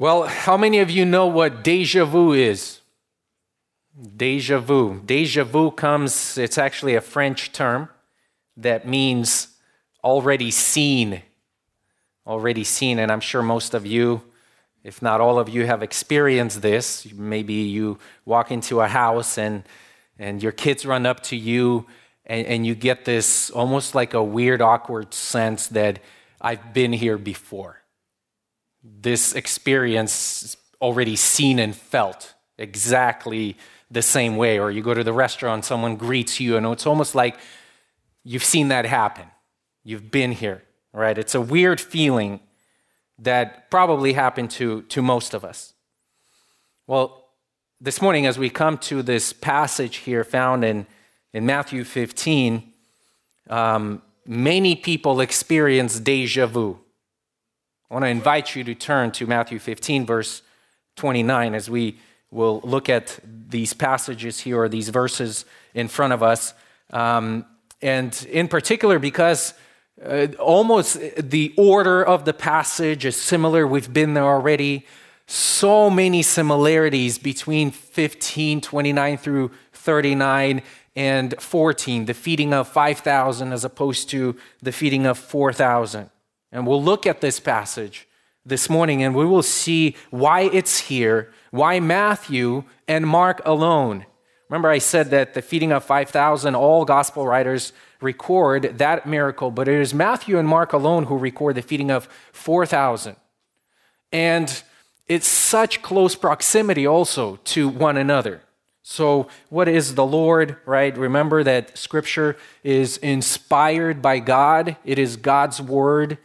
Well, how many of you know what deja vu is? Deja vu. Deja vu comes, it's actually a French term that means already seen. Already seen. And I'm sure most of you, if not all of you, have experienced this. Maybe you walk into a house and, and your kids run up to you and, and you get this almost like a weird, awkward sense that I've been here before this experience already seen and felt exactly the same way. Or you go to the restaurant, someone greets you, and it's almost like you've seen that happen. You've been here, right? It's a weird feeling that probably happened to, to most of us. Well, this morning, as we come to this passage here found in, in Matthew 15, um, many people experience deja vu. I want to invite you to turn to Matthew 15, verse 29, as we will look at these passages here or these verses in front of us. Um, and in particular, because uh, almost the order of the passage is similar, we've been there already. So many similarities between 15, 29 through 39 and 14, the feeding of 5,000 as opposed to the feeding of 4,000. And we'll look at this passage this morning and we will see why it's here, why Matthew and Mark alone. Remember, I said that the feeding of 5,000, all gospel writers record that miracle, but it is Matthew and Mark alone who record the feeding of 4,000. And it's such close proximity also to one another. So, what is the Lord, right? Remember that scripture is inspired by God, it is God's word.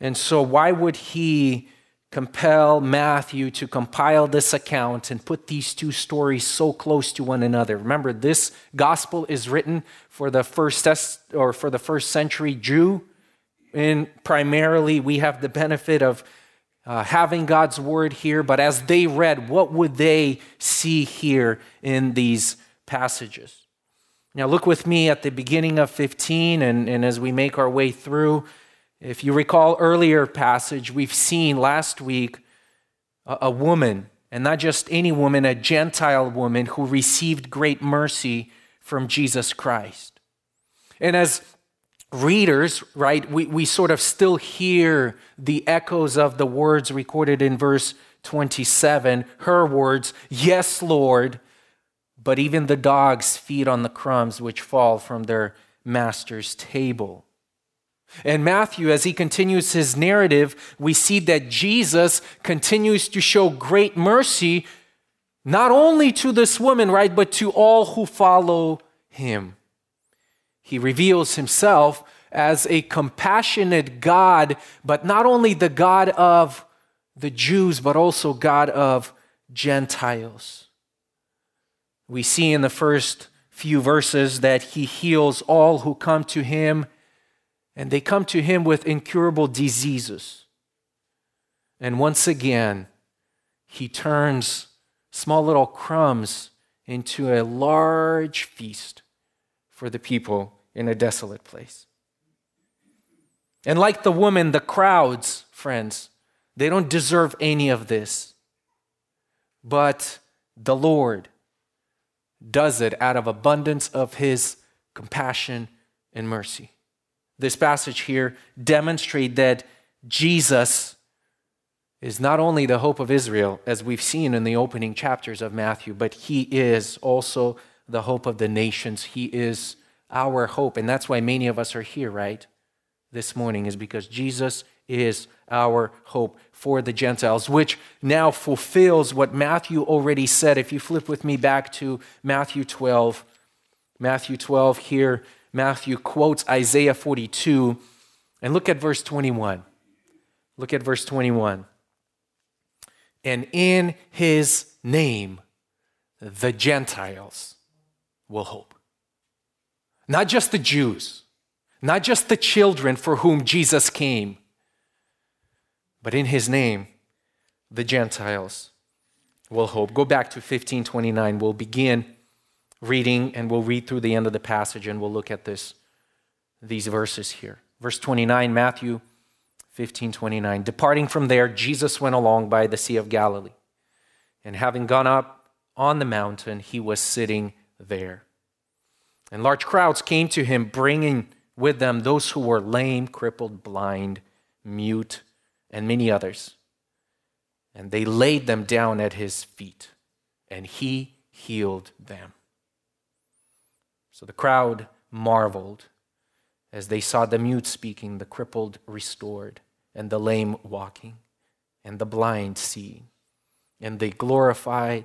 And so, why would he compel Matthew to compile this account and put these two stories so close to one another? Remember, this gospel is written for the first or for the first century Jew, and primarily we have the benefit of uh, having God's word here. But as they read, what would they see here in these passages? Now, look with me at the beginning of 15, and, and as we make our way through. If you recall earlier passage, we've seen last week a, a woman, and not just any woman, a Gentile woman who received great mercy from Jesus Christ. And as readers, right, we, we sort of still hear the echoes of the words recorded in verse 27, her words, Yes, Lord, but even the dogs feed on the crumbs which fall from their master's table. And Matthew, as he continues his narrative, we see that Jesus continues to show great mercy not only to this woman, right, but to all who follow him. He reveals himself as a compassionate God, but not only the God of the Jews, but also God of Gentiles. We see in the first few verses that he heals all who come to him and they come to him with incurable diseases. And once again, he turns small little crumbs into a large feast for the people in a desolate place. And like the woman, the crowds, friends, they don't deserve any of this. But the Lord does it out of abundance of his compassion and mercy this passage here demonstrate that Jesus is not only the hope of Israel, as we've seen in the opening chapters of Matthew, but he is also the hope of the nations. He is our hope. And that's why many of us are here, right? This morning, is because Jesus is our hope for the Gentiles, which now fulfills what Matthew already said. If you flip with me back to Matthew 12, Matthew 12 here, Matthew quotes Isaiah 42. And look at verse 21. Look at verse 21. And in his name, the Gentiles will hope. Not just the Jews, not just the children for whom Jesus came, but in his name, the Gentiles will hope. Go back to 1529. We'll begin reading, and we'll read through the end of the passage and we'll look at this, these verses here. Verse 29, Matthew 1529. Departing from there, Jesus went along by the Sea of Galilee. And having gone up on the mountain, he was sitting there. And large crowds came to him, bringing with them those who were lame, crippled, blind, mute, and many others. And they laid them down at his feet, and he healed them. So the crowd marveled as they saw the mute speaking, the crippled restored, and the lame walking, and the blind seeing. And they glorify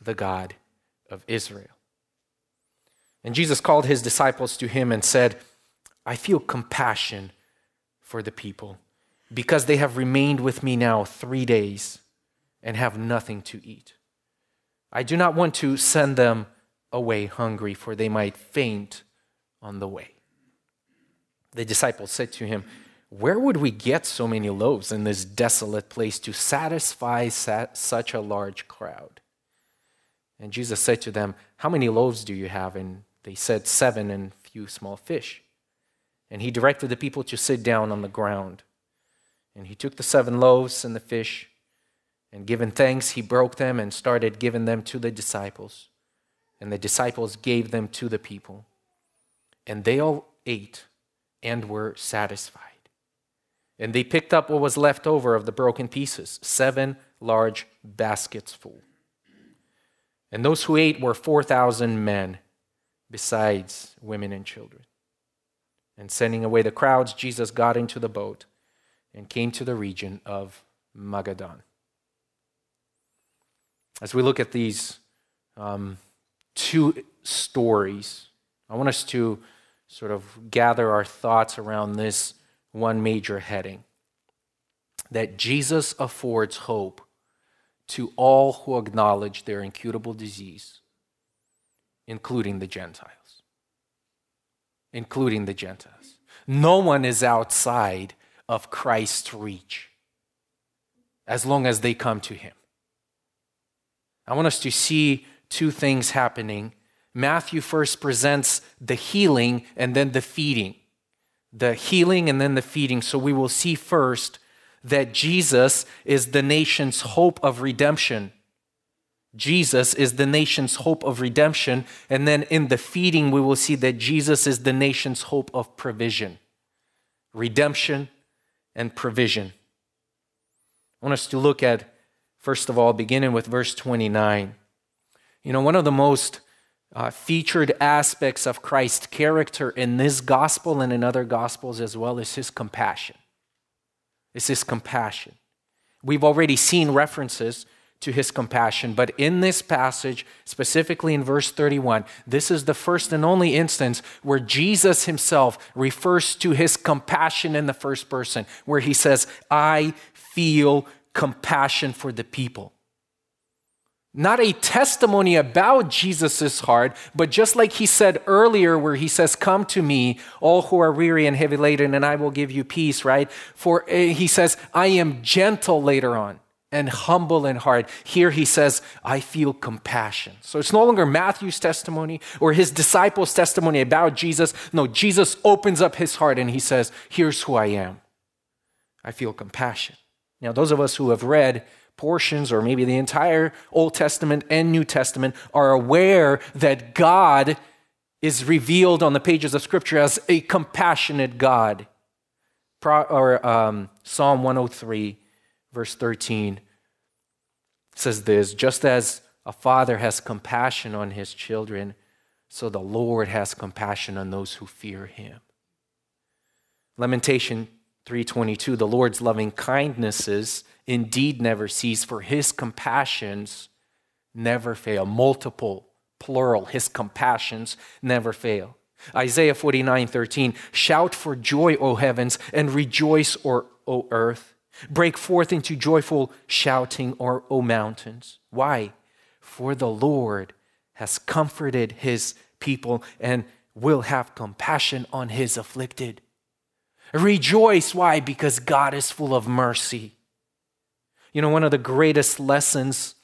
the God of Israel. And Jesus called his disciples to him and said, I feel compassion for the people because they have remained with me now three days and have nothing to eat. I do not want to send them away hungry, for they might faint on the way. The disciples said to him, where would we get so many loaves in this desolate place to satisfy such a large crowd? And Jesus said to them, How many loaves do you have? And they said, Seven and few small fish. And he directed the people to sit down on the ground. And he took the seven loaves and the fish, and given thanks, he broke them and started giving them to the disciples. And the disciples gave them to the people. And they all ate and were satisfied. And they picked up what was left over of the broken pieces, seven large baskets full. And those who ate were 4,000 men, besides women and children. And sending away the crowds, Jesus got into the boat and came to the region of Magadan. As we look at these um, two stories, I want us to sort of gather our thoughts around this one major heading that Jesus affords hope to all who acknowledge their incurable disease, including the Gentiles. Including the Gentiles. No one is outside of Christ's reach as long as they come to him. I want us to see two things happening. Matthew first presents the healing and then the feeding the healing and then the feeding. So we will see first that Jesus is the nation's hope of redemption. Jesus is the nation's hope of redemption. And then in the feeding, we will see that Jesus is the nation's hope of provision, redemption, and provision. I want us to look at, first of all, beginning with verse 29. You know, one of the most uh, featured aspects of Christ's character in this gospel and in other gospels as well is his compassion. It's his compassion. We've already seen references to his compassion, but in this passage, specifically in verse 31, this is the first and only instance where Jesus himself refers to his compassion in the first person, where he says, I feel compassion for the people not a testimony about Jesus' heart, but just like he said earlier, where he says, Come to me, all who are weary and heavy laden, and I will give you peace, right? For uh, he says, I am gentle later on and humble in heart. Here he says, I feel compassion. So it's no longer Matthew's testimony or his disciples' testimony about Jesus. No, Jesus opens up his heart and he says, Here's who I am. I feel compassion. Now, those of us who have read portions or maybe the entire Old Testament and New Testament are aware that God is revealed on the pages of Scripture as a compassionate God. Pro, or um, Psalm 103, verse 13 says this just as a father has compassion on his children, so the Lord has compassion on those who fear him. Lamentation 322 the Lord's loving kindnesses indeed never cease, for his compassions never fail. Multiple, plural, his compassions never fail. Isaiah 49 13, shout for joy, O heavens, and rejoice, or, O earth. Break forth into joyful shouting, or O mountains. Why? For the Lord has comforted his people and will have compassion on his afflicted. Rejoice. Why? Because God is full of mercy. You know, one of the greatest lessons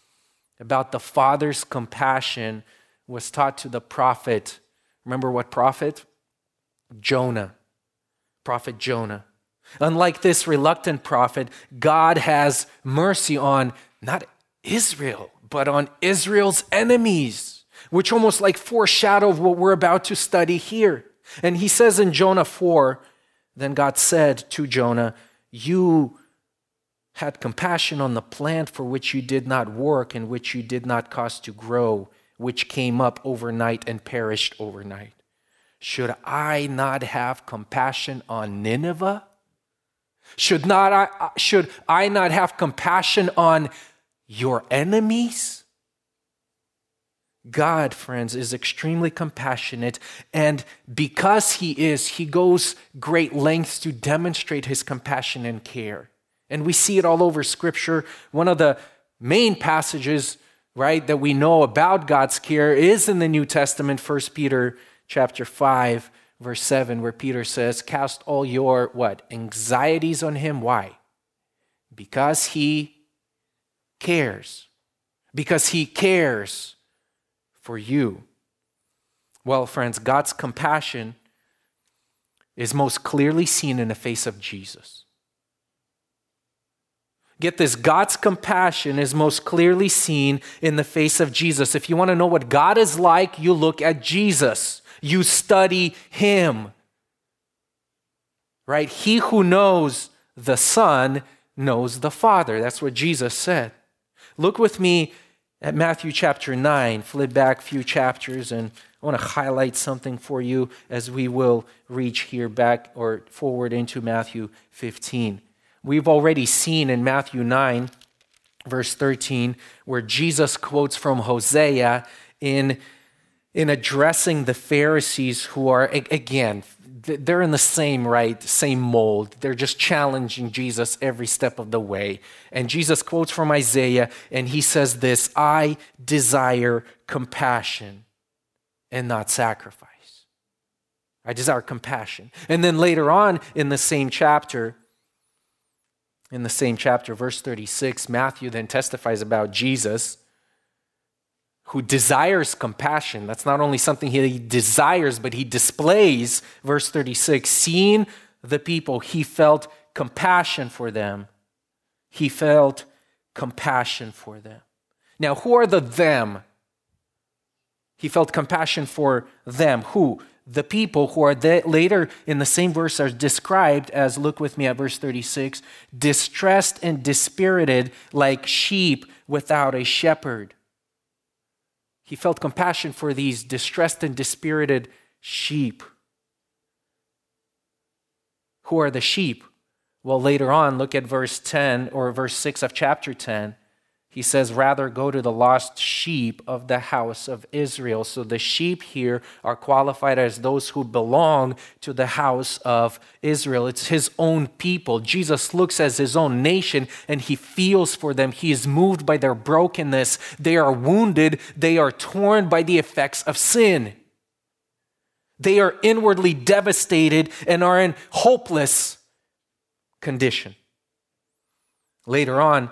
about the Father's compassion was taught to the prophet. Remember what prophet? Jonah. Prophet Jonah. Unlike this reluctant prophet, God has mercy on not Israel, but on Israel's enemies, which almost like foreshadow what we're about to study here. And he says in Jonah 4, then God said to Jonah, You had compassion on the plant for which you did not work and which you did not cause to grow, which came up overnight and perished overnight. Should I not have compassion on Nineveh? Should, not I, uh, should I not have compassion on your enemies? God, friends, is extremely compassionate, and because He is, He goes great lengths to demonstrate His compassion and care. And we see it all over Scripture. One of the main passages, right, that we know about God's care is in the New Testament, 1 Peter chapter 5, verse 7, where Peter says, Cast all your what? Anxieties on Him. Why? Because He cares. Because He cares for you. Well, friends, God's compassion is most clearly seen in the face of Jesus. Get this God's compassion is most clearly seen in the face of Jesus. If you want to know what God is like, you look at Jesus, you study Him. Right? He who knows the Son knows the Father. That's what Jesus said. Look with me at Matthew chapter 9. Flip back a few chapters, and I want to highlight something for you as we will reach here back or forward into Matthew 15. We've already seen in Matthew 9, verse 13, where Jesus quotes from Hosea in, in addressing the Pharisees who are, again, they're in the same right, same mold. They're just challenging Jesus every step of the way. And Jesus quotes from Isaiah, and he says this I desire compassion and not sacrifice. I desire compassion. And then later on in the same chapter, in the same chapter, verse 36, Matthew then testifies about Jesus who desires compassion. That's not only something he desires, but he displays, verse 36, seeing the people, he felt compassion for them. He felt compassion for them. Now, who are the them? He felt compassion for them. Who? The people who are later in the same verse are described as, look with me at verse 36, distressed and dispirited like sheep without a shepherd. He felt compassion for these distressed and dispirited sheep. Who are the sheep? Well, later on, look at verse 10 or verse 6 of chapter 10. He says, rather go to the lost sheep of the house of Israel. So the sheep here are qualified as those who belong to the house of Israel. It's his own people. Jesus looks as his own nation and he feels for them. He is moved by their brokenness. They are wounded. They are torn by the effects of sin. They are inwardly devastated and are in hopeless condition. Later on,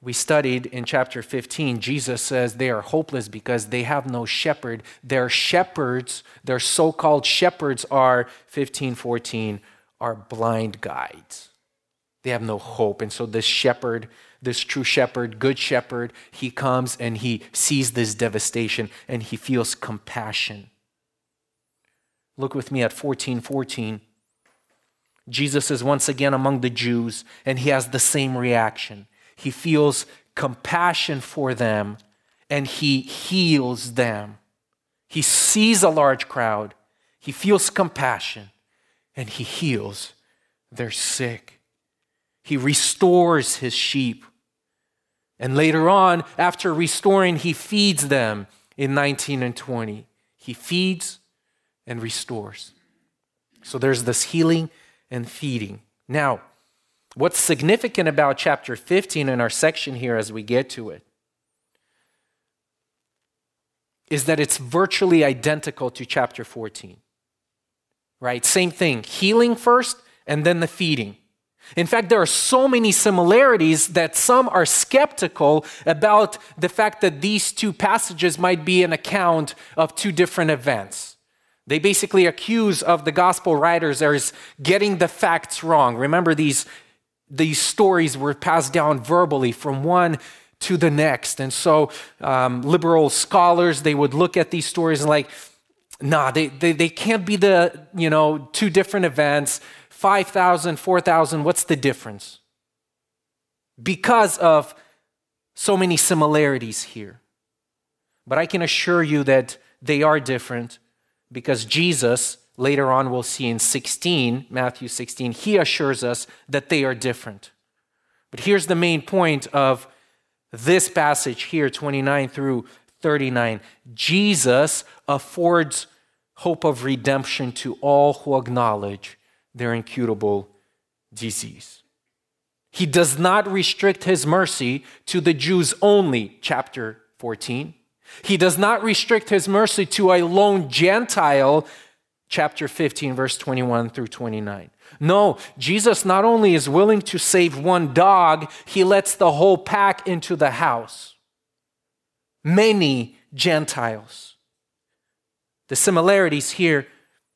we studied in chapter 15, Jesus says they are hopeless because they have no shepherd. Their shepherds, their so called shepherds, are 15, 14, are blind guides. They have no hope. And so this shepherd, this true shepherd, good shepherd, he comes and he sees this devastation and he feels compassion. Look with me at 14, 14. Jesus is once again among the Jews and he has the same reaction. He feels compassion for them and he heals them. He sees a large crowd, he feels compassion, and he heals their sick. He restores his sheep. And later on, after restoring, he feeds them in 19 and 20. He feeds and restores. So there's this healing and feeding. Now, What's significant about chapter 15 in our section here as we get to it is that it's virtually identical to chapter 14. Right? Same thing. Healing first and then the feeding. In fact, there are so many similarities that some are skeptical about the fact that these two passages might be an account of two different events. They basically accuse of the gospel writers as getting the facts wrong. Remember, these, these stories were passed down verbally from one to the next. And so um, liberal scholars, they would look at these stories and like, nah, they, they, they can't be the, you know, two different events. 5,000, 4,000, what's the difference? Because of so many similarities here. But I can assure you that they are different because Jesus, later on we'll see in 16, Matthew 16, he assures us that they are different. But here's the main point of this passage here, 29 through 39. Jesus affords hope of redemption to all who acknowledge their incurable disease. He does not restrict his mercy to the Jews only, chapter 14. He does not restrict his mercy to a lone Gentile, chapter 15, verse 21 through 29. No, Jesus not only is willing to save one dog, he lets the whole pack into the house. Many Gentiles. The similarities here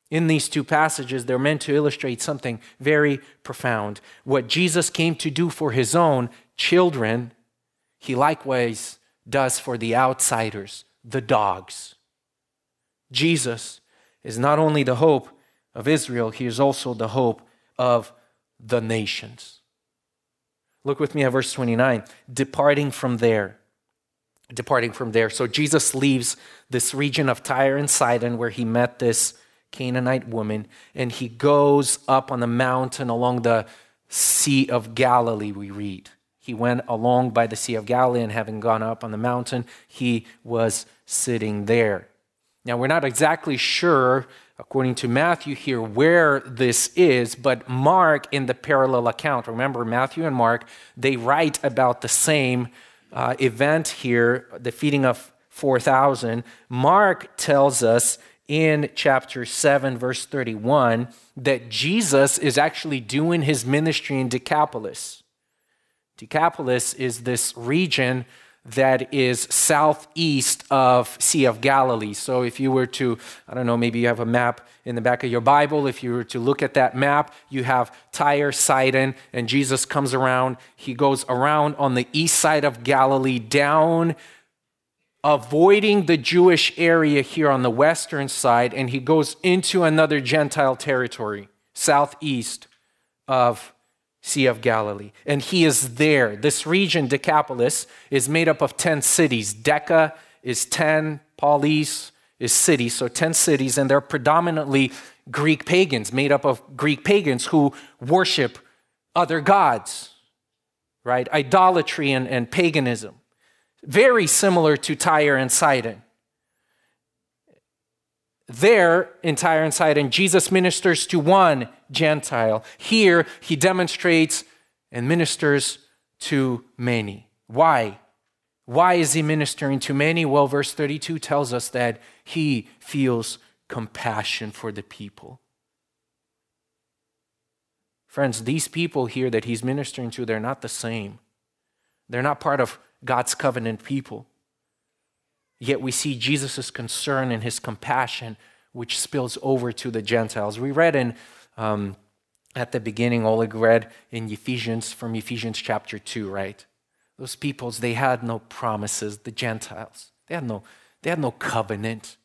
in these two passages, they're meant to illustrate something very profound. What Jesus came to do for his own children, he likewise does for the outsiders, the dogs. Jesus is not only the hope of Israel, he is also the hope of the nations. Look with me at verse 29. Departing from there. Departing from there. So Jesus leaves this region of Tyre and Sidon where he met this Canaanite woman, and he goes up on the mountain along the Sea of Galilee, we read. He went along by the Sea of Galilee, and having gone up on the mountain, he was sitting there. Now, we're not exactly sure, according to Matthew here, where this is, but Mark, in the parallel account, remember, Matthew and Mark, they write about the same uh, event here, the feeding of 4,000. Mark tells us in chapter 7, verse 31, that Jesus is actually doing his ministry in Decapolis. Decapolis is this region that is southeast of Sea of Galilee. So if you were to, I don't know, maybe you have a map in the back of your Bible. If you were to look at that map, you have Tyre, Sidon, and Jesus comes around. He goes around on the east side of Galilee down avoiding the Jewish area here on the western side, and he goes into another Gentile territory, southeast of Sea of Galilee. And he is there. This region, Decapolis, is made up of 10 cities. Deca is 10, Polis is city, so 10 cities, and they're predominantly Greek pagans, made up of Greek pagans who worship other gods, right? Idolatry and, and paganism very similar to Tyre and Sidon. There, in Tyre and Sidon, Jesus ministers to one Gentile. Here, he demonstrates and ministers to many. Why? Why is he ministering to many? Well, verse 32 tells us that he feels compassion for the people. Friends, these people here that he's ministering to, they're not the same. They're not part of God's covenant people. Yet we see Jesus' concern and his compassion, which spills over to the Gentiles. We read in, um, at the beginning, Oleg read in Ephesians, from Ephesians chapter 2, right? Those peoples, they had no promises, the Gentiles. They had no, they had no covenant.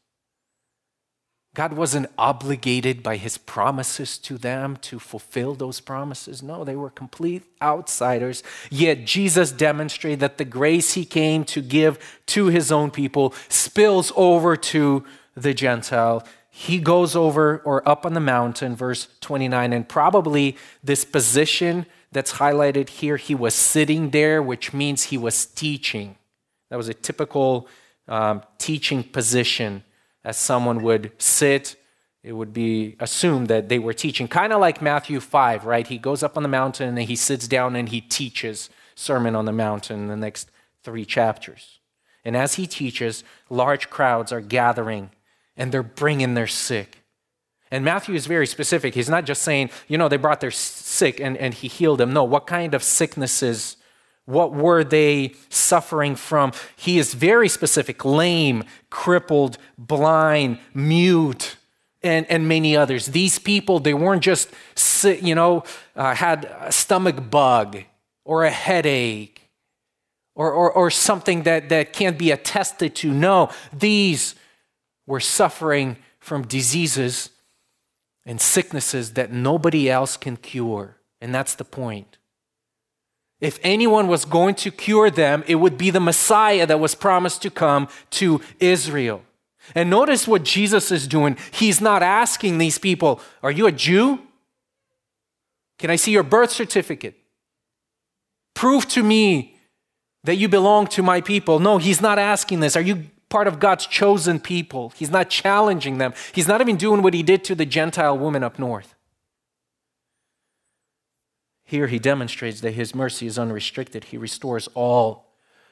God wasn't obligated by his promises to them to fulfill those promises. No, they were complete outsiders. Yet Jesus demonstrated that the grace he came to give to his own people spills over to the Gentile. He goes over or up on the mountain, verse 29, and probably this position that's highlighted here, he was sitting there, which means he was teaching. That was a typical um, teaching position as someone would sit, it would be assumed that they were teaching, kind of like Matthew 5, right? He goes up on the mountain and he sits down and he teaches Sermon on the Mountain in the next three chapters. And as he teaches, large crowds are gathering and they're bringing their sick. And Matthew is very specific. He's not just saying, you know, they brought their sick and, and he healed them. No, what kind of sicknesses what were they suffering from? He is very specific lame, crippled, blind, mute, and, and many others. These people, they weren't just, you know, uh, had a stomach bug or a headache or, or, or something that, that can't be attested to. No, these were suffering from diseases and sicknesses that nobody else can cure. And that's the point. If anyone was going to cure them, it would be the Messiah that was promised to come to Israel. And notice what Jesus is doing. He's not asking these people, Are you a Jew? Can I see your birth certificate? Prove to me that you belong to my people. No, he's not asking this. Are you part of God's chosen people? He's not challenging them. He's not even doing what he did to the Gentile woman up north. Here he demonstrates that his mercy is unrestricted. He restores all.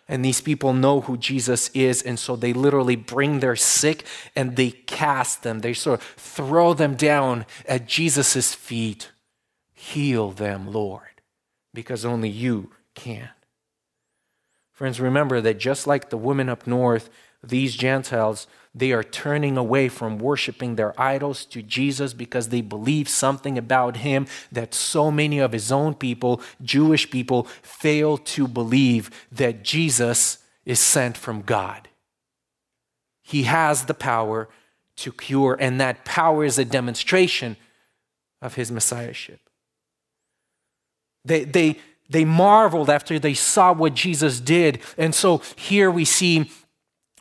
And these people know who Jesus is, and so they literally bring their sick and they cast them. They sort of throw them down at Jesus' feet. Heal them, Lord, because only you can. Friends, remember that just like the woman up north, these Gentiles they are turning away from worshiping their idols to Jesus because they believe something about him that so many of his own people, Jewish people, fail to believe that Jesus is sent from God. He has the power to cure, and that power is a demonstration of his messiahship. They, they, they marveled after they saw what Jesus did. And so here we see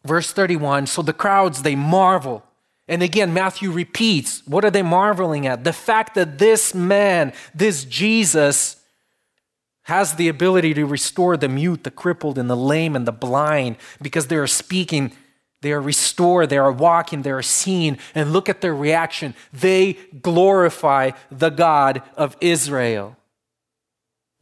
Verse 31 So the crowds, they marvel. And again, Matthew repeats what are they marveling at? The fact that this man, this Jesus, has the ability to restore the mute, the crippled, and the lame and the blind because they are speaking, they are restored, they are walking, they are seen. And look at their reaction. They glorify the God of Israel.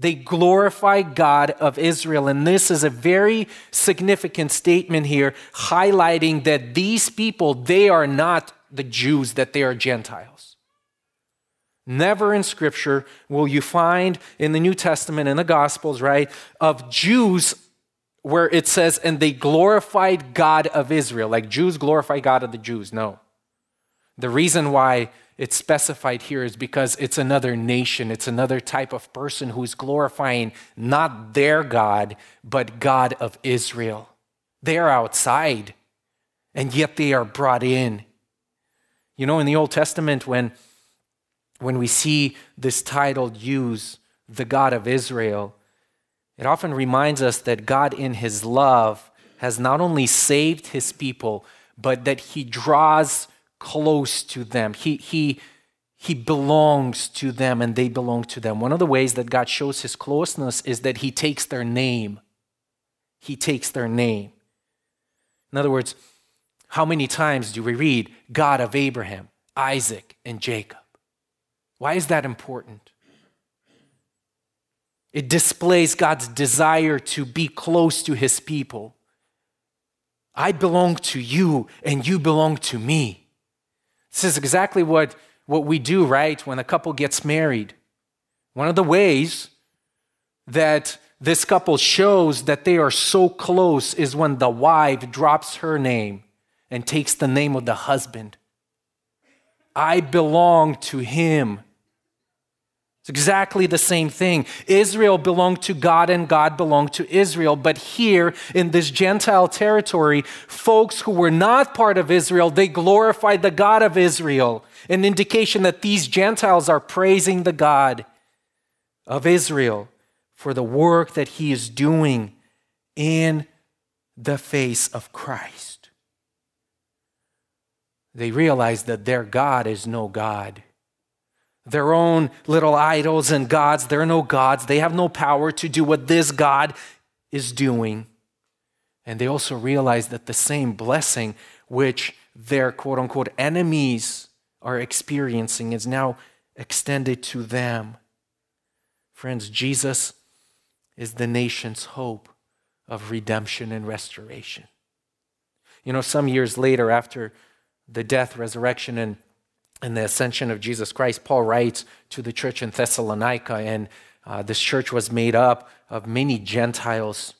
They glorify God of Israel. And this is a very significant statement here, highlighting that these people, they are not the Jews, that they are Gentiles. Never in Scripture will you find in the New Testament, in the Gospels, right, of Jews where it says, and they glorified God of Israel. Like Jews glorify God of the Jews. No. The reason why it's specified here is because it's another nation, it's another type of person who's glorifying not their God, but God of Israel. They are outside, and yet they are brought in. You know, in the Old Testament, when, when we see this title used, the God of Israel, it often reminds us that God, in his love, has not only saved his people, but that he draws close to them. He, he, he belongs to them and they belong to them. One of the ways that God shows his closeness is that he takes their name. He takes their name. In other words, how many times do we read God of Abraham, Isaac, and Jacob? Why is that important? It displays God's desire to be close to his people. I belong to you and you belong to me. This is exactly what, what we do, right, when a couple gets married. One of the ways that this couple shows that they are so close is when the wife drops her name and takes the name of the husband. I belong to him. It's exactly the same thing. Israel belonged to God and God belonged to Israel. But here in this Gentile territory, folks who were not part of Israel, they glorified the God of Israel. An indication that these Gentiles are praising the God of Israel for the work that he is doing in the face of Christ. They realize that their God is no God their own little idols and gods. They're no gods. They have no power to do what this God is doing. And they also realize that the same blessing which their quote unquote enemies are experiencing is now extended to them. Friends, Jesus is the nation's hope of redemption and restoration. You know, some years later, after the death, resurrection, and and the ascension of Jesus Christ, Paul writes to the church in Thessalonica, and uh, this church was made up of many Gentiles.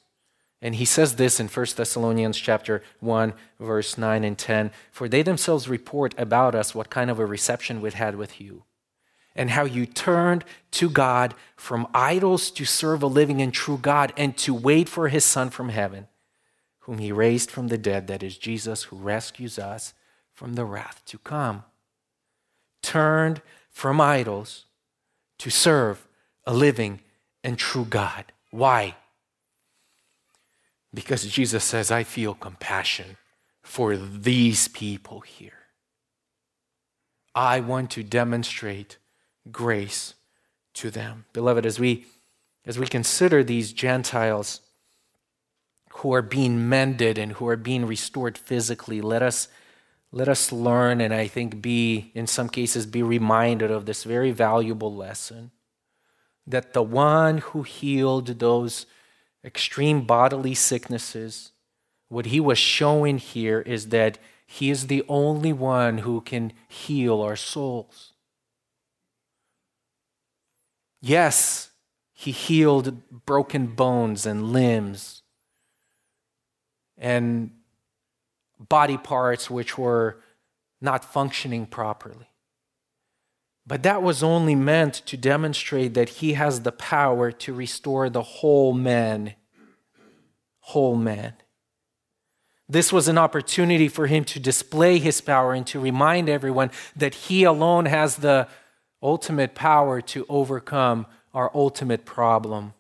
And he says this in 1 Thessalonians chapter 1 verse 9 and 10, for they themselves report about us what kind of a reception we had with you and how you turned to God from idols to serve a living and true God and to wait for his son from heaven whom he raised from the dead that is Jesus who rescues us from the wrath to come. Turned from idols to serve a living and true God. Why? Because Jesus says, I feel compassion for these people here. I want to demonstrate grace to them. Beloved, as we as we consider these Gentiles who are being mended and who are being restored physically, let us let us learn and I think be in some cases be reminded of this very valuable lesson that the one who healed those extreme bodily sicknesses, what he was showing here is that he is the only one who can heal our souls. Yes, he healed broken bones and limbs and body parts which were not functioning properly. But that was only meant to demonstrate that he has the power to restore the whole man. Whole man. This was an opportunity for him to display his power and to remind everyone that he alone has the ultimate power to overcome our ultimate problem.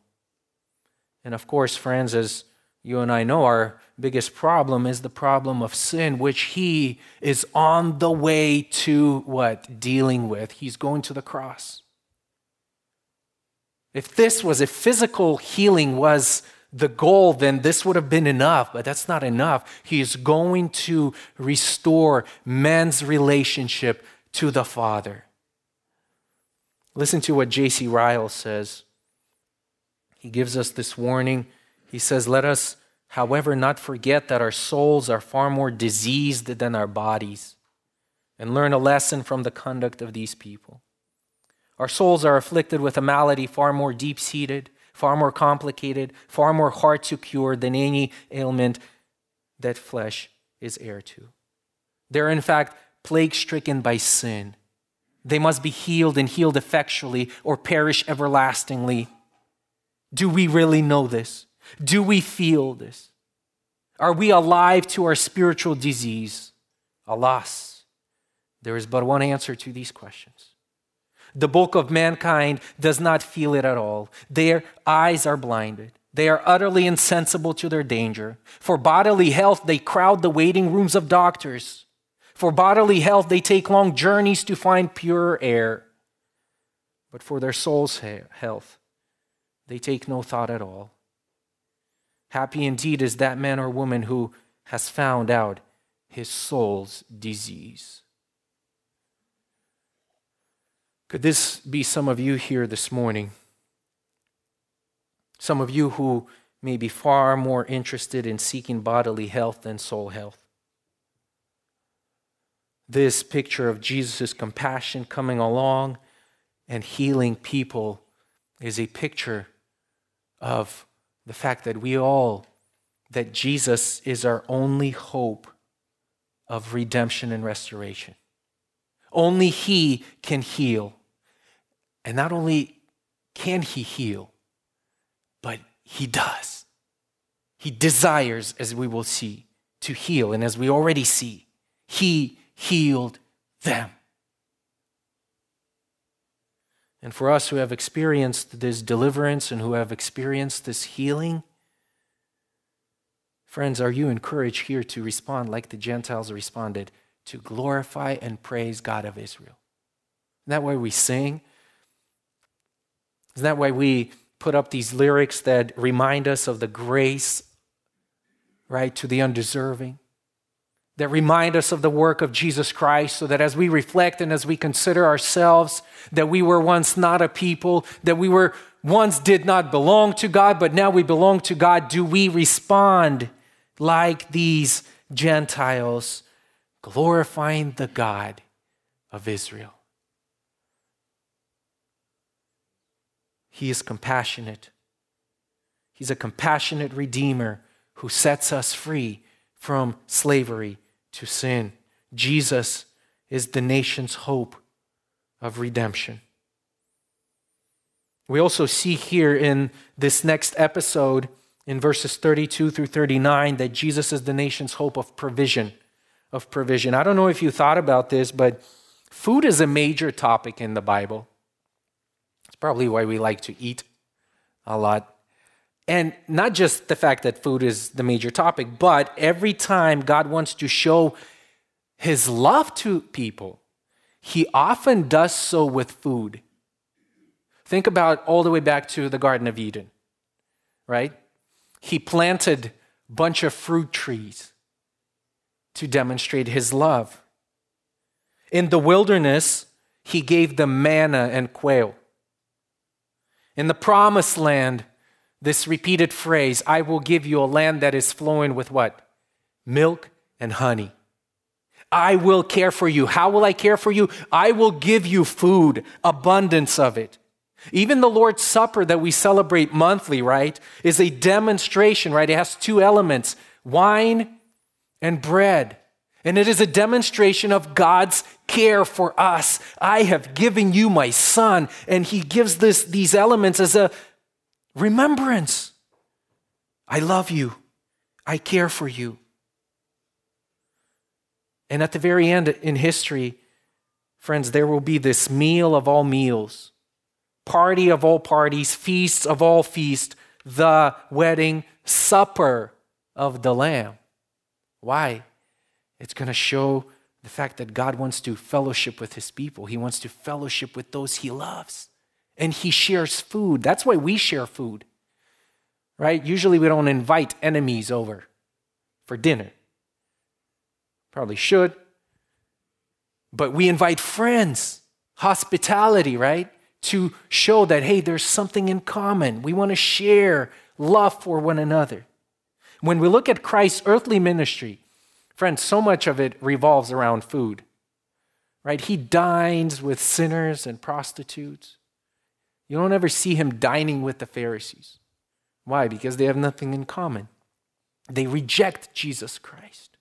And of course, friends, as you and I know, our biggest problem is the problem of sin, which he is on the way to what? Dealing with. He's going to the cross. If this was, if physical healing was the goal, then this would have been enough, but that's not enough. He is going to restore man's relationship to the Father. Listen to what J.C. Ryle says. He gives us this warning. He says, Let us However, not forget that our souls are far more diseased than our bodies, and learn a lesson from the conduct of these people. Our souls are afflicted with a malady far more deep seated, far more complicated, far more hard to cure than any ailment that flesh is heir to. They're, in fact, plague stricken by sin. They must be healed and healed effectually or perish everlastingly. Do we really know this? Do we feel this? Are we alive to our spiritual disease? Alas, there is but one answer to these questions. The bulk of mankind does not feel it at all. Their eyes are blinded. They are utterly insensible to their danger. For bodily health, they crowd the waiting rooms of doctors. For bodily health, they take long journeys to find pure air. But for their soul's health, they take no thought at all. Happy indeed is that man or woman who has found out his soul's disease. Could this be some of you here this morning? Some of you who may be far more interested in seeking bodily health than soul health. This picture of Jesus' compassion coming along and healing people is a picture of the fact that we all, that Jesus is our only hope of redemption and restoration. Only He can heal. And not only can He heal, but He does. He desires, as we will see, to heal. And as we already see, He healed them. And for us who have experienced this deliverance and who have experienced this healing, friends, are you encouraged here to respond like the Gentiles responded, to glorify and praise God of Israel? Isn't that why we sing? Isn't that why we put up these lyrics that remind us of the grace, right, to the undeserving? That remind us of the work of Jesus Christ so that as we reflect and as we consider ourselves that we were once not a people, that we were once did not belong to God, but now we belong to God, do we respond like these Gentiles, glorifying the God of Israel? He is compassionate. He's a compassionate Redeemer who sets us free from slavery to sin. Jesus is the nation's hope of redemption. We also see here in this next episode, in verses 32 through 39, that Jesus is the nation's hope of provision. Of provision. I don't know if you thought about this, but food is a major topic in the Bible. It's probably why we like to eat a lot. And not just the fact that food is the major topic, but every time God wants to show his love to people, he often does so with food. Think about all the way back to the Garden of Eden, right? He planted a bunch of fruit trees to demonstrate his love. In the wilderness, he gave them manna and quail. In the promised land, this repeated phrase, I will give you a land that is flowing with what? Milk and honey. I will care for you. How will I care for you? I will give you food, abundance of it. Even the Lord's Supper that we celebrate monthly, right, is a demonstration, right? It has two elements wine and bread. And it is a demonstration of God's care for us. I have given you my son. And he gives this, these elements as a Remembrance. I love you. I care for you. And at the very end in history, friends, there will be this meal of all meals, party of all parties, feasts of all feasts, the wedding supper of the Lamb. Why? It's going to show the fact that God wants to fellowship with his people. He wants to fellowship with those he loves and he shares food. That's why we share food, right? Usually we don't invite enemies over for dinner. Probably should. But we invite friends, hospitality, right? To show that, hey, there's something in common. We want to share love for one another. When we look at Christ's earthly ministry, friends, so much of it revolves around food, right? He dines with sinners and prostitutes. You don't ever see him dining with the Pharisees. Why? Because they have nothing in common. They reject Jesus Christ.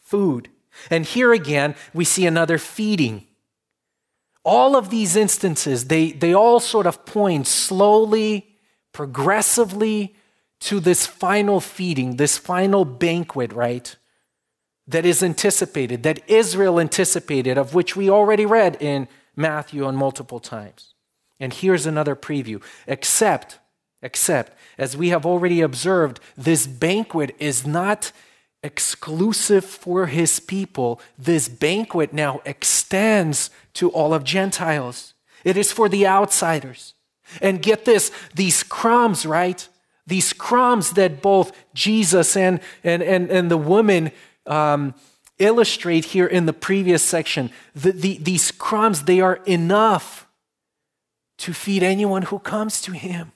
Food. And here again, we see another feeding. All of these instances, they, they all sort of point slowly, progressively to this final feeding, this final banquet, right? That is anticipated, that Israel anticipated, of which we already read in Matthew on multiple times. And here's another preview. Except, except, as we have already observed, this banquet is not exclusive for his people. This banquet now extends to all of Gentiles. It is for the outsiders. And get this, these crumbs, right? These crumbs that both Jesus and, and, and, and the woman um, illustrate here in the previous section, the, the, these crumbs, they are enough to feed anyone who comes to him.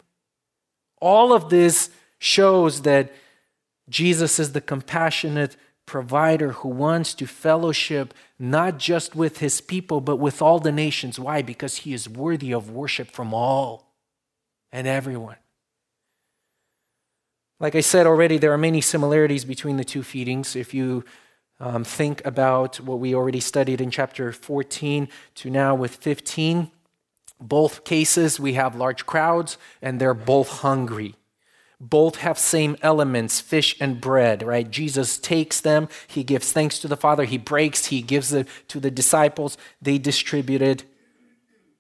All of this shows that Jesus is the compassionate provider who wants to fellowship not just with his people, but with all the nations. Why? Because he is worthy of worship from all and everyone. Like I said already, there are many similarities between the two feedings. If you um, think about what we already studied in chapter 14 to now with 15, both cases, we have large crowds and they're both hungry. Both have same elements, fish and bread, right? Jesus takes them, he gives thanks to the Father, he breaks, he gives it to the disciples, they distribute it.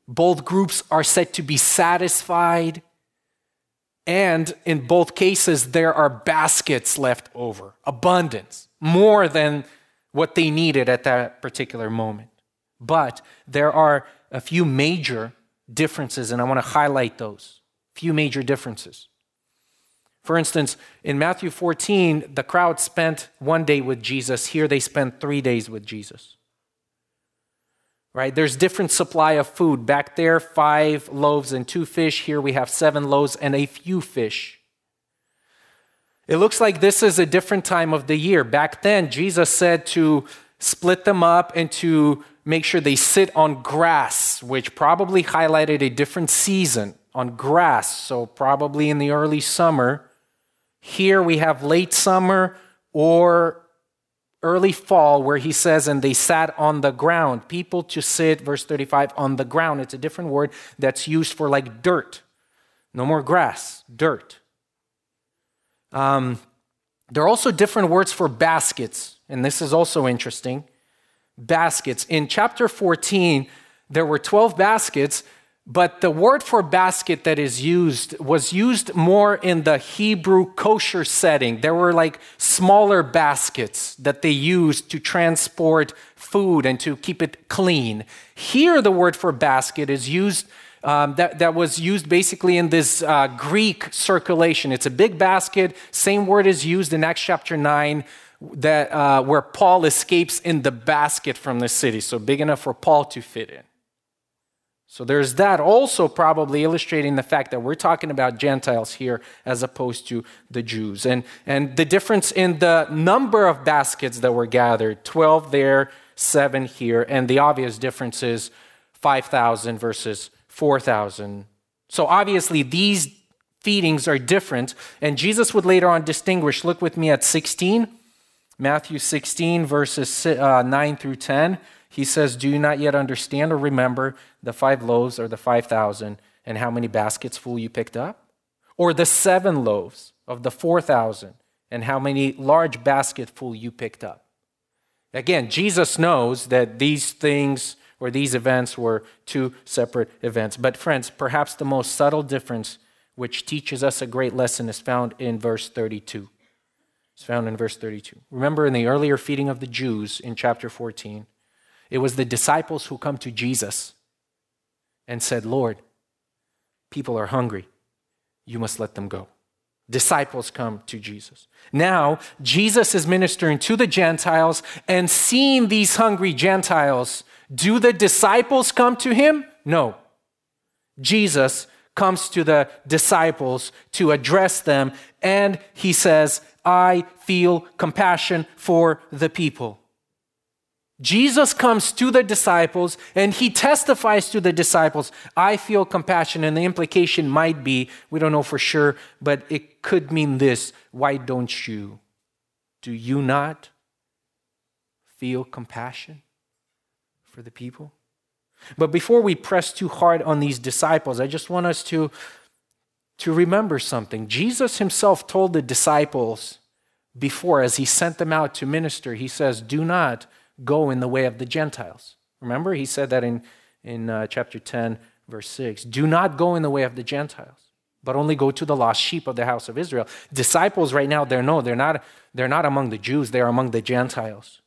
Both groups are said to be satisfied. And in both cases, there are baskets left over, abundance, more than what they needed at that particular moment. But there are a few major differences, and I want to highlight those. Few major differences. For instance, in Matthew 14, the crowd spent one day with Jesus. Here they spent three days with Jesus. Right? There's different supply of food. Back there, five loaves and two fish. Here we have seven loaves and a few fish. It looks like this is a different time of the year. Back then, Jesus said to split them up and to make sure they sit on grass, which probably highlighted a different season on grass. So, probably in the early summer, Here we have late summer or early fall where he says, and they sat on the ground. People to sit, verse 35, on the ground. It's a different word that's used for like dirt. No more grass, dirt. Um, there are also different words for baskets, and this is also interesting. Baskets. In chapter 14, there were 12 baskets, but the word for basket that is used was used more in the Hebrew kosher setting. There were like smaller baskets that they used to transport food and to keep it clean. Here, the word for basket is used. Um, that, that was used basically in this uh, Greek circulation. It's a big basket. Same word is used in Acts chapter 9 that, uh, where Paul escapes in the basket from the city. So big enough for Paul to fit in. So there's that also probably illustrating the fact that we're talking about Gentiles here as opposed to the Jews. And, and the difference in the number of baskets that were gathered 12 there, 7 here, and the obvious difference is 5,000 versus 4,000. So obviously these feedings are different, and Jesus would later on distinguish. Look with me at 16, Matthew 16, verses uh, 9 through 10. He says, Do you not yet understand or remember the five loaves or the 5,000 and how many baskets full you picked up? Or the seven loaves of the 4,000 and how many large basketful you picked up? Again, Jesus knows that these things or these events were two separate events. But, friends, perhaps the most subtle difference which teaches us a great lesson is found in verse 32. It's found in verse 32. Remember in the earlier feeding of the Jews in chapter 14, it was the disciples who come to Jesus and said, Lord, people are hungry. You must let them go. Disciples come to Jesus. Now, Jesus is ministering to the Gentiles and seeing these hungry Gentiles. Do the disciples come to him? No. Jesus comes to the disciples to address them, and he says, I feel compassion for the people. Jesus comes to the disciples and he testifies to the disciples, I feel compassion. And the implication might be, we don't know for sure, but it could mean this why don't you? Do you not feel compassion for the people? But before we press too hard on these disciples, I just want us to, to remember something. Jesus himself told the disciples before, as he sent them out to minister, he says, Do not go in the way of the Gentiles. Remember, he said that in, in uh, chapter 10, verse 6. Do not go in the way of the Gentiles, but only go to the lost sheep of the house of Israel. Disciples right now, they're no, they're not, they're not among the Jews, they're among the Gentiles.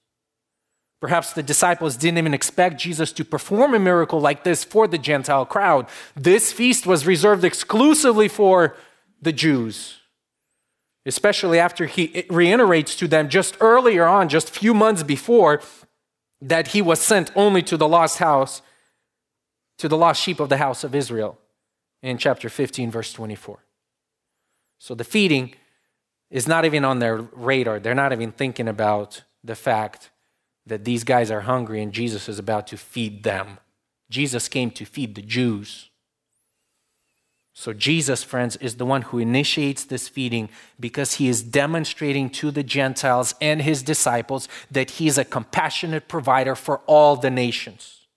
Perhaps the disciples didn't even expect Jesus to perform a miracle like this for the Gentile crowd. This feast was reserved exclusively for the Jews especially after he reiterates to them just earlier on, just a few months before, that he was sent only to the lost house, to the lost sheep of the house of Israel in chapter 15, verse 24. So the feeding is not even on their radar. They're not even thinking about the fact that these guys are hungry and Jesus is about to feed them. Jesus came to feed the Jews. So, Jesus, friends, is the one who initiates this feeding because he is demonstrating to the Gentiles and his disciples that he is a compassionate provider for all the nations.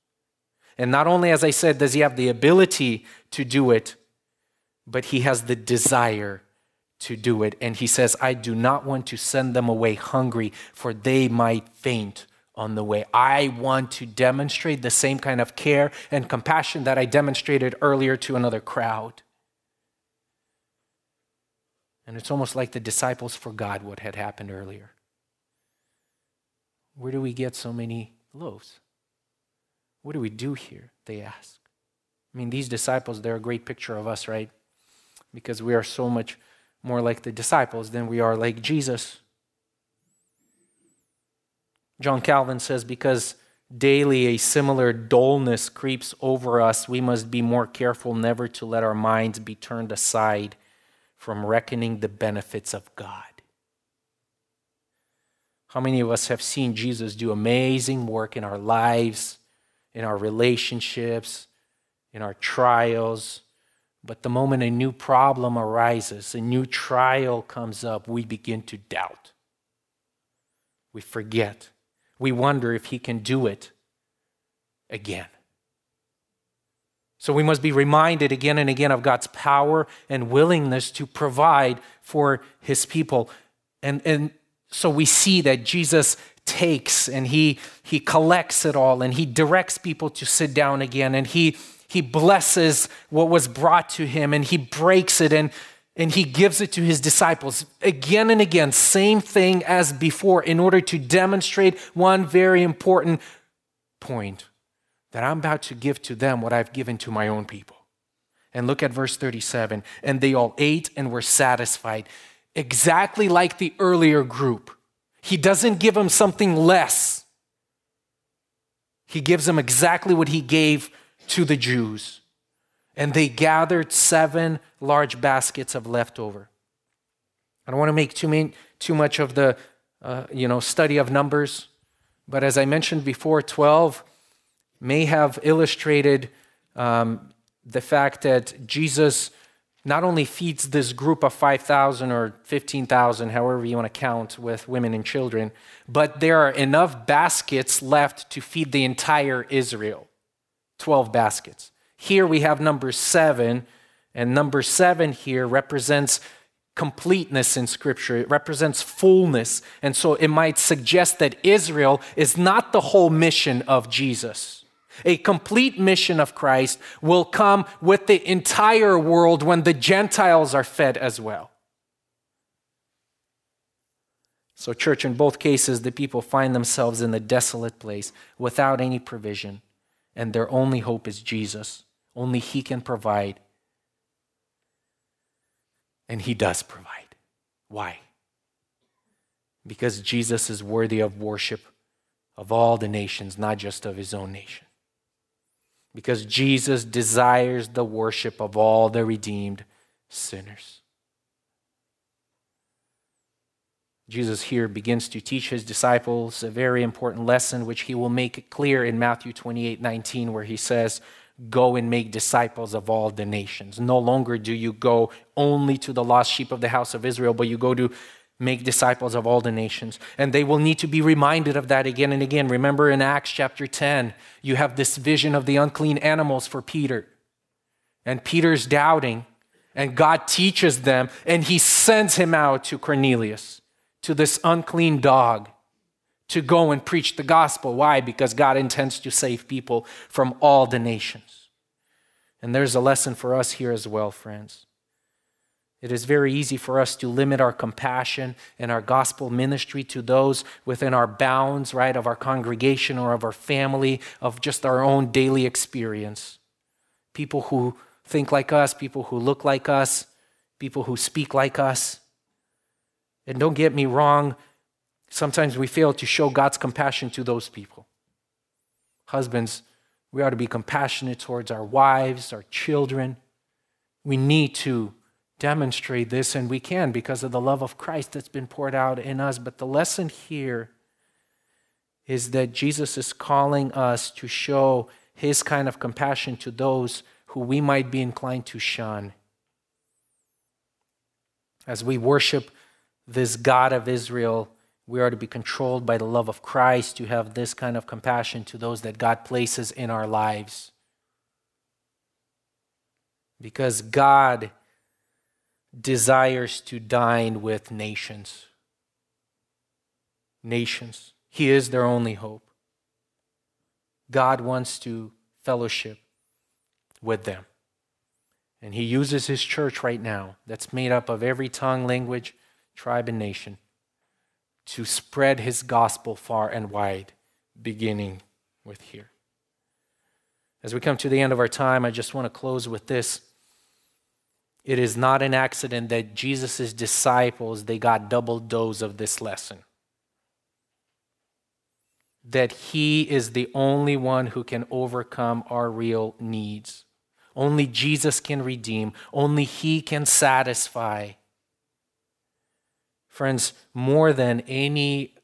And not only, as I said, does he have the ability to do it, but he has the desire to do it. And he says, I do not want to send them away hungry, for they might faint on the way. I want to demonstrate the same kind of care and compassion that I demonstrated earlier to another crowd. And it's almost like the disciples forgot what had happened earlier. Where do we get so many loaves? What do we do here? They ask. I mean, these disciples, they're a great picture of us, right? Because we are so much more like the disciples than we are like Jesus. John Calvin says, because daily a similar dullness creeps over us, we must be more careful never to let our minds be turned aside from reckoning the benefits of God. How many of us have seen Jesus do amazing work in our lives, in our relationships, in our trials, But the moment a new problem arises, a new trial comes up, we begin to doubt. We forget. We wonder if He can do it again. So we must be reminded again and again of God's power and willingness to provide for His people. And, and so we see that Jesus takes and he, he collects it all and he directs people to sit down again and he, he blesses what was brought to him and he breaks it and, and he gives it to his disciples again and again, same thing as before, in order to demonstrate one very important point that I'm about to give to them what I've given to my own people. And look at verse 37 and they all ate and were satisfied, exactly like the earlier group. He doesn't give them something less. He gives them exactly what he gave to the Jews. And they gathered seven large baskets of leftover. I don't want to make too, main, too much of the uh, you know, study of numbers, but as I mentioned before, 12 may have illustrated um, the fact that Jesus not only feeds this group of 5,000 or 15,000, however you want to count, with women and children, but there are enough baskets left to feed the entire Israel 12 baskets. Here we have number seven, and number seven here represents completeness in Scripture. It represents fullness. And so it might suggest that Israel is not the whole mission of Jesus. A complete mission of Christ will come with the entire world when the Gentiles are fed as well. So, church, in both cases, the people find themselves in a desolate place without any provision, and their only hope is Jesus. Only He can provide. And He does provide. Why? Because Jesus is worthy of worship of all the nations, not just of His own nation because Jesus desires the worship of all the redeemed sinners. Jesus here begins to teach his disciples a very important lesson, which he will make clear in Matthew 28 19, where he says, Go and make disciples of all the nations. No longer do you go only to the lost sheep of the house of Israel, but you go to make disciples of all the nations. And they will need to be reminded of that again and again. Remember in Acts chapter 10, you have this vision of the unclean animals for Peter. And Peter's doubting, and God teaches them, and he sends him out to Cornelius, to this unclean dog, to go and preach the gospel. Why? Because God intends to save people from all the nations. And there's a lesson for us here as well, friends. It is very easy for us to limit our compassion and our gospel ministry to those within our bounds, right, of our congregation or of our family, of just our own daily experience. People who think like us, people who look like us, people who speak like us. And don't get me wrong, sometimes we fail to show God's compassion to those people. Husbands, we ought to be compassionate towards our wives, our children. We need to demonstrate this, and we can because of the love of Christ that's been poured out in us. But the lesson here is that Jesus is calling us to show his kind of compassion to those who we might be inclined to shun. As we worship this God of Israel, we are to be controlled by the love of Christ to have this kind of compassion to those that God places in our lives. Because God desires to dine with nations. Nations. He is their only hope. God wants to fellowship with them. And He uses His church right now, that's made up of every tongue, language, tribe, and nation, to spread His gospel far and wide, beginning with here. As we come to the end of our time, I just want to close with this. It is not an accident that Jesus' disciples, they got double dose of this lesson. That he is the only one who can overcome our real needs. Only Jesus can redeem. Only he can satisfy. Friends, more than any,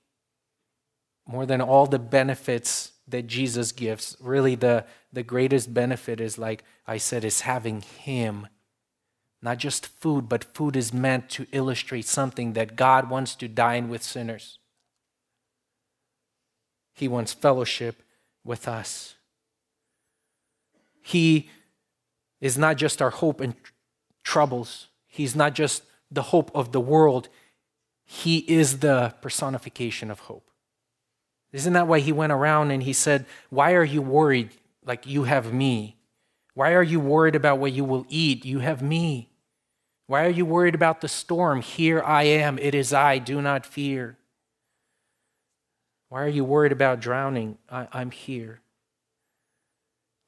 more than all the benefits that Jesus gives, really the, the greatest benefit is, like I said, is having him Not just food, but food is meant to illustrate something that God wants to dine with sinners. He wants fellowship with us. He is not just our hope in troubles, He's not just the hope of the world, He is the personification of hope. Isn't that why He went around and He said, Why are you worried like you have me? Why are you worried about what you will eat? You have me. Why are you worried about the storm? Here I am. It is I. Do not fear. Why are you worried about drowning? I, am here.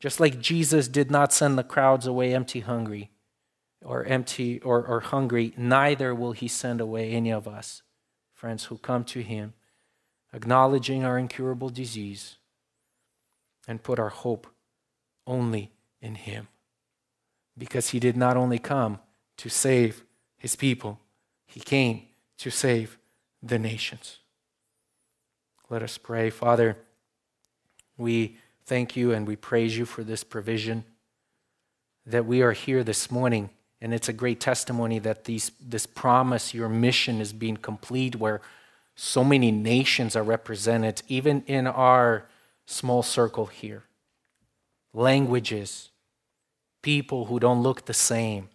Just like Jesus did not send the crowds away empty hungry or empty or, or hungry, neither will he send away any of us, friends, who come to him, acknowledging our incurable disease and put our hope only in him. Because he did not only come to save his people, he came to save the nations. Let us pray. Father, we thank you and we praise you for this provision that we are here this morning. And it's a great testimony that these, this promise, your mission is being complete, where so many nations are represented, even in our small circle here. Languages, people who don't look the same,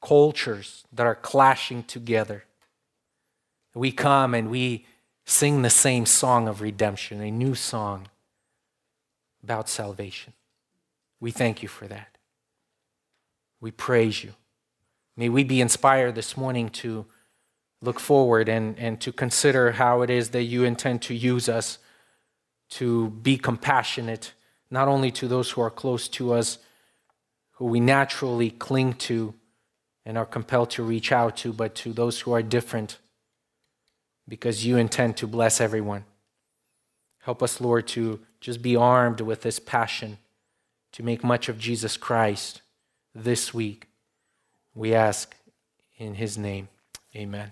cultures that are clashing together. We come and we sing the same song of redemption, a new song about salvation. We thank you for that. We praise you. May we be inspired this morning to look forward and, and to consider how it is that you intend to use us to be compassionate, not only to those who are close to us, who we naturally cling to and are compelled to reach out to, but to those who are different because you intend to bless everyone. Help us, Lord, to just be armed with this passion to make much of Jesus Christ this week. We ask in his name. Amen.